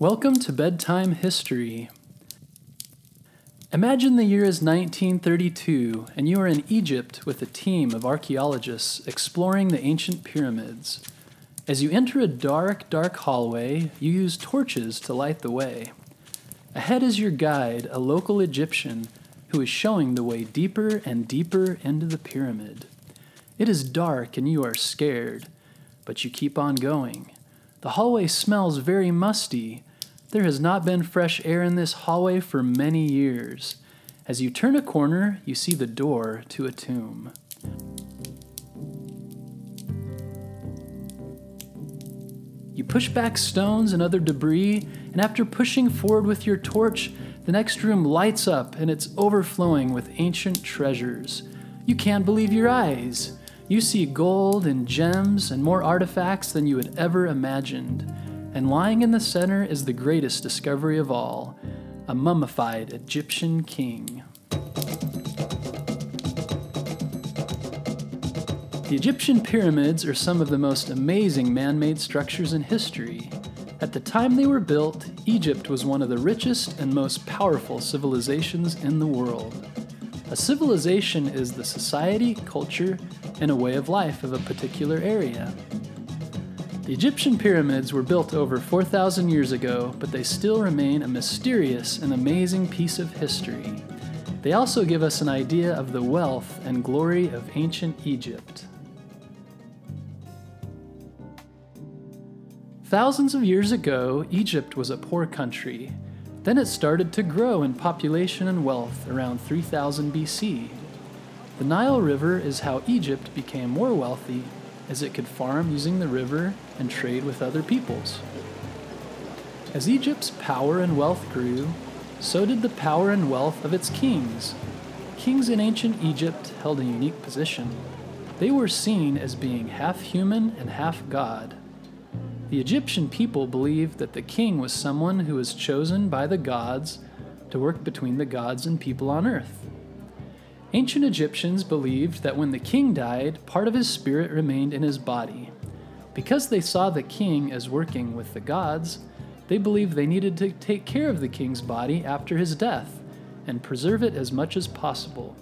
Welcome to Bedtime History. Imagine the year is 1932 and you are in Egypt with a team of archaeologists exploring the ancient pyramids. As you enter a dark, dark hallway, you use torches to light the way. Ahead is your guide, a local Egyptian, who is showing the way deeper and deeper into the pyramid. It is dark and you are scared, but you keep on going. The hallway smells very musty. There has not been fresh air in this hallway for many years. As you turn a corner, you see the door to a tomb. You push back stones and other debris, and after pushing forward with your torch, the next room lights up and it's overflowing with ancient treasures. You can't believe your eyes. You see gold and gems and more artifacts than you had ever imagined. And lying in the center is the greatest discovery of all a mummified Egyptian king. The Egyptian pyramids are some of the most amazing man made structures in history. At the time they were built, Egypt was one of the richest and most powerful civilizations in the world. A civilization is the society, culture, and a way of life of a particular area. The Egyptian pyramids were built over 4,000 years ago, but they still remain a mysterious and amazing piece of history. They also give us an idea of the wealth and glory of ancient Egypt. Thousands of years ago, Egypt was a poor country. Then it started to grow in population and wealth around 3000 BC. The Nile River is how Egypt became more wealthy as it could farm using the river and trade with other peoples. As Egypt's power and wealth grew, so did the power and wealth of its kings. Kings in ancient Egypt held a unique position. They were seen as being half human and half God. The Egyptian people believed that the king was someone who was chosen by the gods to work between the gods and people on earth. Ancient Egyptians believed that when the king died, part of his spirit remained in his body. Because they saw the king as working with the gods, they believed they needed to take care of the king's body after his death and preserve it as much as possible.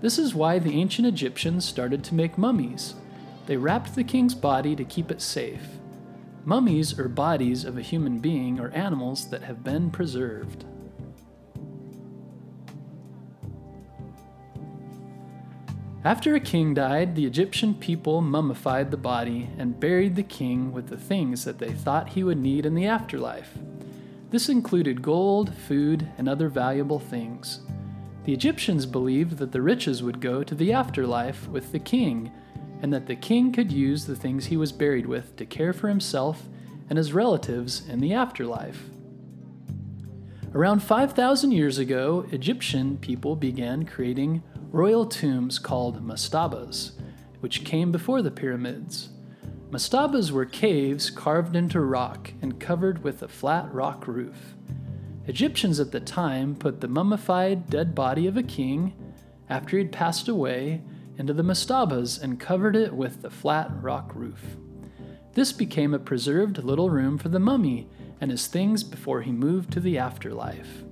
This is why the ancient Egyptians started to make mummies. They wrapped the king's body to keep it safe. Mummies are bodies of a human being or animals that have been preserved. After a king died, the Egyptian people mummified the body and buried the king with the things that they thought he would need in the afterlife. This included gold, food, and other valuable things. The Egyptians believed that the riches would go to the afterlife with the king, and that the king could use the things he was buried with to care for himself and his relatives in the afterlife. Around 5,000 years ago, Egyptian people began creating royal tombs called mastabas, which came before the pyramids. Mastabas were caves carved into rock and covered with a flat rock roof. Egyptians at the time put the mummified dead body of a king, after he'd passed away, into the mastabas and covered it with the flat rock roof. This became a preserved little room for the mummy and his things before he moved to the afterlife.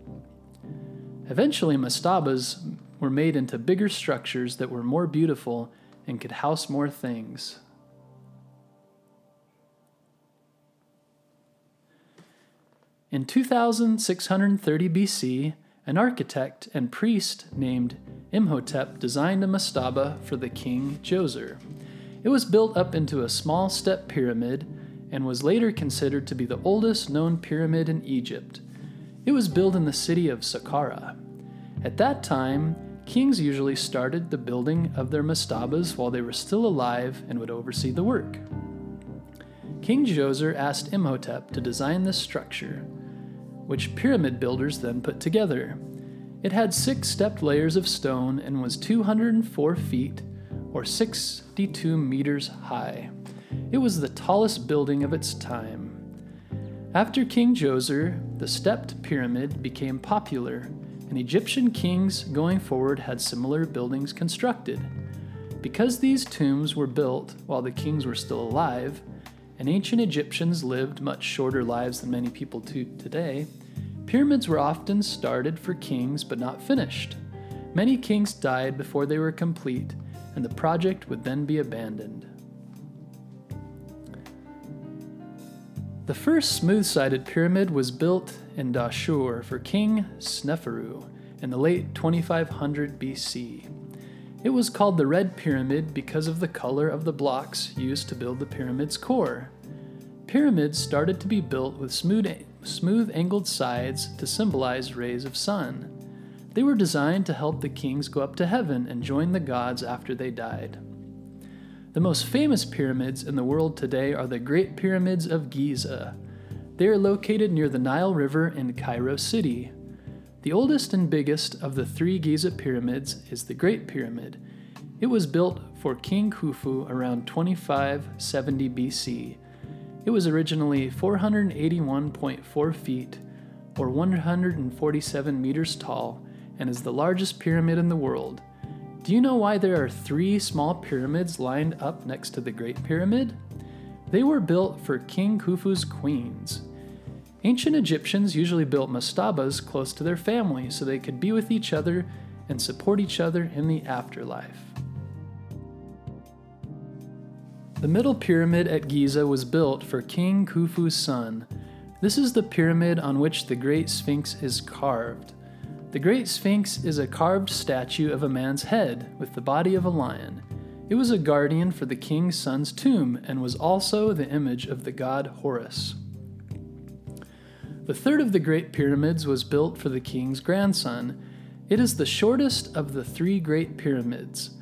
Eventually, mastabas were made into bigger structures that were more beautiful and could house more things. In 2630 BC, an architect and priest named Imhotep designed a mastaba for the king Djoser. It was built up into a small step pyramid and was later considered to be the oldest known pyramid in Egypt. It was built in the city of Saqqara. At that time, Kings usually started the building of their mastabas while they were still alive and would oversee the work. King Djoser asked Imhotep to design this structure, which pyramid builders then put together. It had six stepped layers of stone and was 204 feet, or 62 meters high. It was the tallest building of its time. After King Djoser, the stepped pyramid became popular and Egyptian kings going forward had similar buildings constructed. Because these tombs were built while the kings were still alive, and ancient Egyptians lived much shorter lives than many people do today, pyramids were often started for kings but not finished. Many kings died before they were complete, and the project would then be abandoned. The first smooth sided pyramid was built in Dashur for King Sneferu in the late 2500 BC. It was called the Red Pyramid because of the color of the blocks used to build the pyramid's core. Pyramids started to be built with smooth, smooth angled sides to symbolize rays of sun. They were designed to help the kings go up to heaven and join the gods after they died. The most famous pyramids in the world today are the Great Pyramids of Giza. They are located near the Nile River in Cairo City. The oldest and biggest of the three Giza pyramids is the Great Pyramid. It was built for King Khufu around 2570 BC. It was originally 481.4 feet, or 147 meters tall, and is the largest pyramid in the world. Do you know why there are three small pyramids lined up next to the Great Pyramid? They were built for King Khufu's queens. Ancient Egyptians usually built mastabas close to their family so they could be with each other and support each other in the afterlife. The middle pyramid at Giza was built for King Khufu's son. This is the pyramid on which the Great Sphinx is carved. The Great Sphinx is a carved statue of a man's head with the body of a lion. It was a guardian for the king's son's tomb and was also the image of the god Horus. The third of the Great Pyramids was built for the king's grandson. It is the shortest of the three Great Pyramids.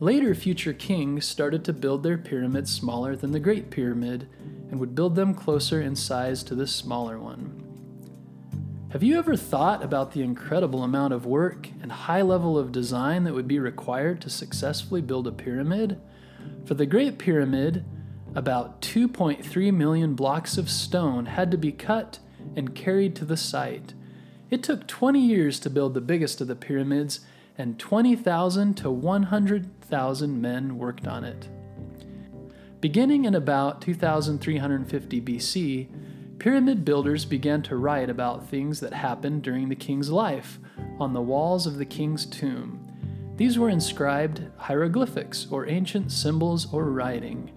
Later, future kings started to build their pyramids smaller than the Great Pyramid and would build them closer in size to the smaller one. Have you ever thought about the incredible amount of work and high level of design that would be required to successfully build a pyramid? For the Great Pyramid, about 2.3 million blocks of stone had to be cut and carried to the site. It took 20 years to build the biggest of the pyramids, and 20,000 to 100,000 men worked on it. Beginning in about 2350 BC, pyramid builders began to write about things that happened during the king's life on the walls of the king's tomb. These were inscribed hieroglyphics, or ancient symbols or writing.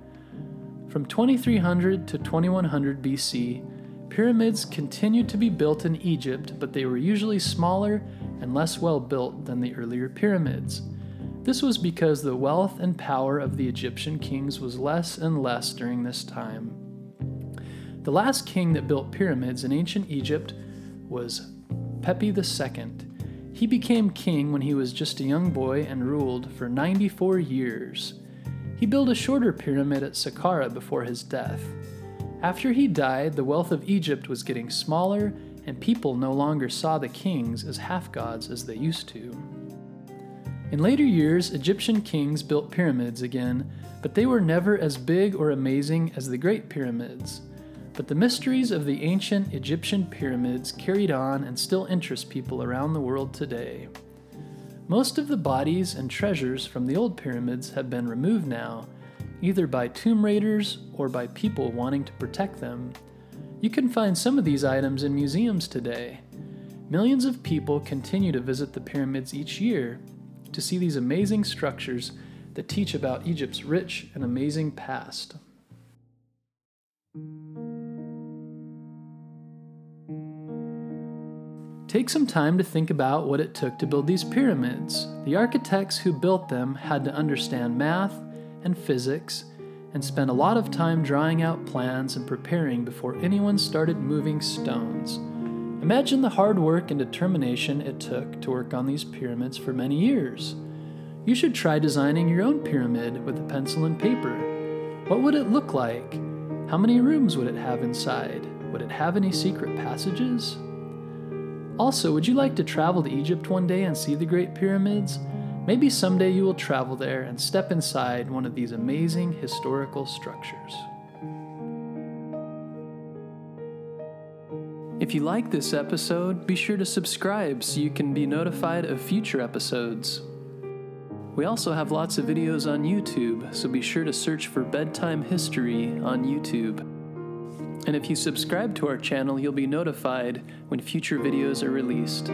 From 2300 to 2100 BC, Pyramids continued to be built in Egypt, but they were usually smaller and less well built than the earlier pyramids. This was because the wealth and power of the Egyptian kings was less and less during this time. The last king that built pyramids in ancient Egypt was Pepi II. He became king when he was just a young boy and ruled for 94 years. He built a shorter pyramid at Saqqara before his death. After he died, the wealth of Egypt was getting smaller, and people no longer saw the kings as half gods as they used to. In later years, Egyptian kings built pyramids again, but they were never as big or amazing as the Great Pyramids. But the mysteries of the ancient Egyptian pyramids carried on and still interest people around the world today. Most of the bodies and treasures from the old pyramids have been removed now, either by tomb raiders or by people wanting to protect them. You can find some of these items in museums today. Millions of people continue to visit the pyramids each year to see these amazing structures that teach about Egypt's rich and amazing past. Take some time to think about what it took to build these pyramids. The architects who built them had to understand math and physics and spent a lot of time drawing out plans and preparing before anyone started moving stones. Imagine the hard work and determination it took to work on these pyramids for many years. You should try designing your own pyramid with a pencil and paper. What would it look like? How many rooms would it have inside? Would it have any secret passages? Also, would you like to travel to Egypt one day and see the Great Pyramids? Maybe someday you will travel there and step inside one of these amazing historical structures. If you like this episode, be sure to subscribe so you can be notified of future episodes. We also have lots of videos on YouTube, so be sure to search for Bedtime History on YouTube. And if you subscribe to our channel, you'll be notified when future videos are released.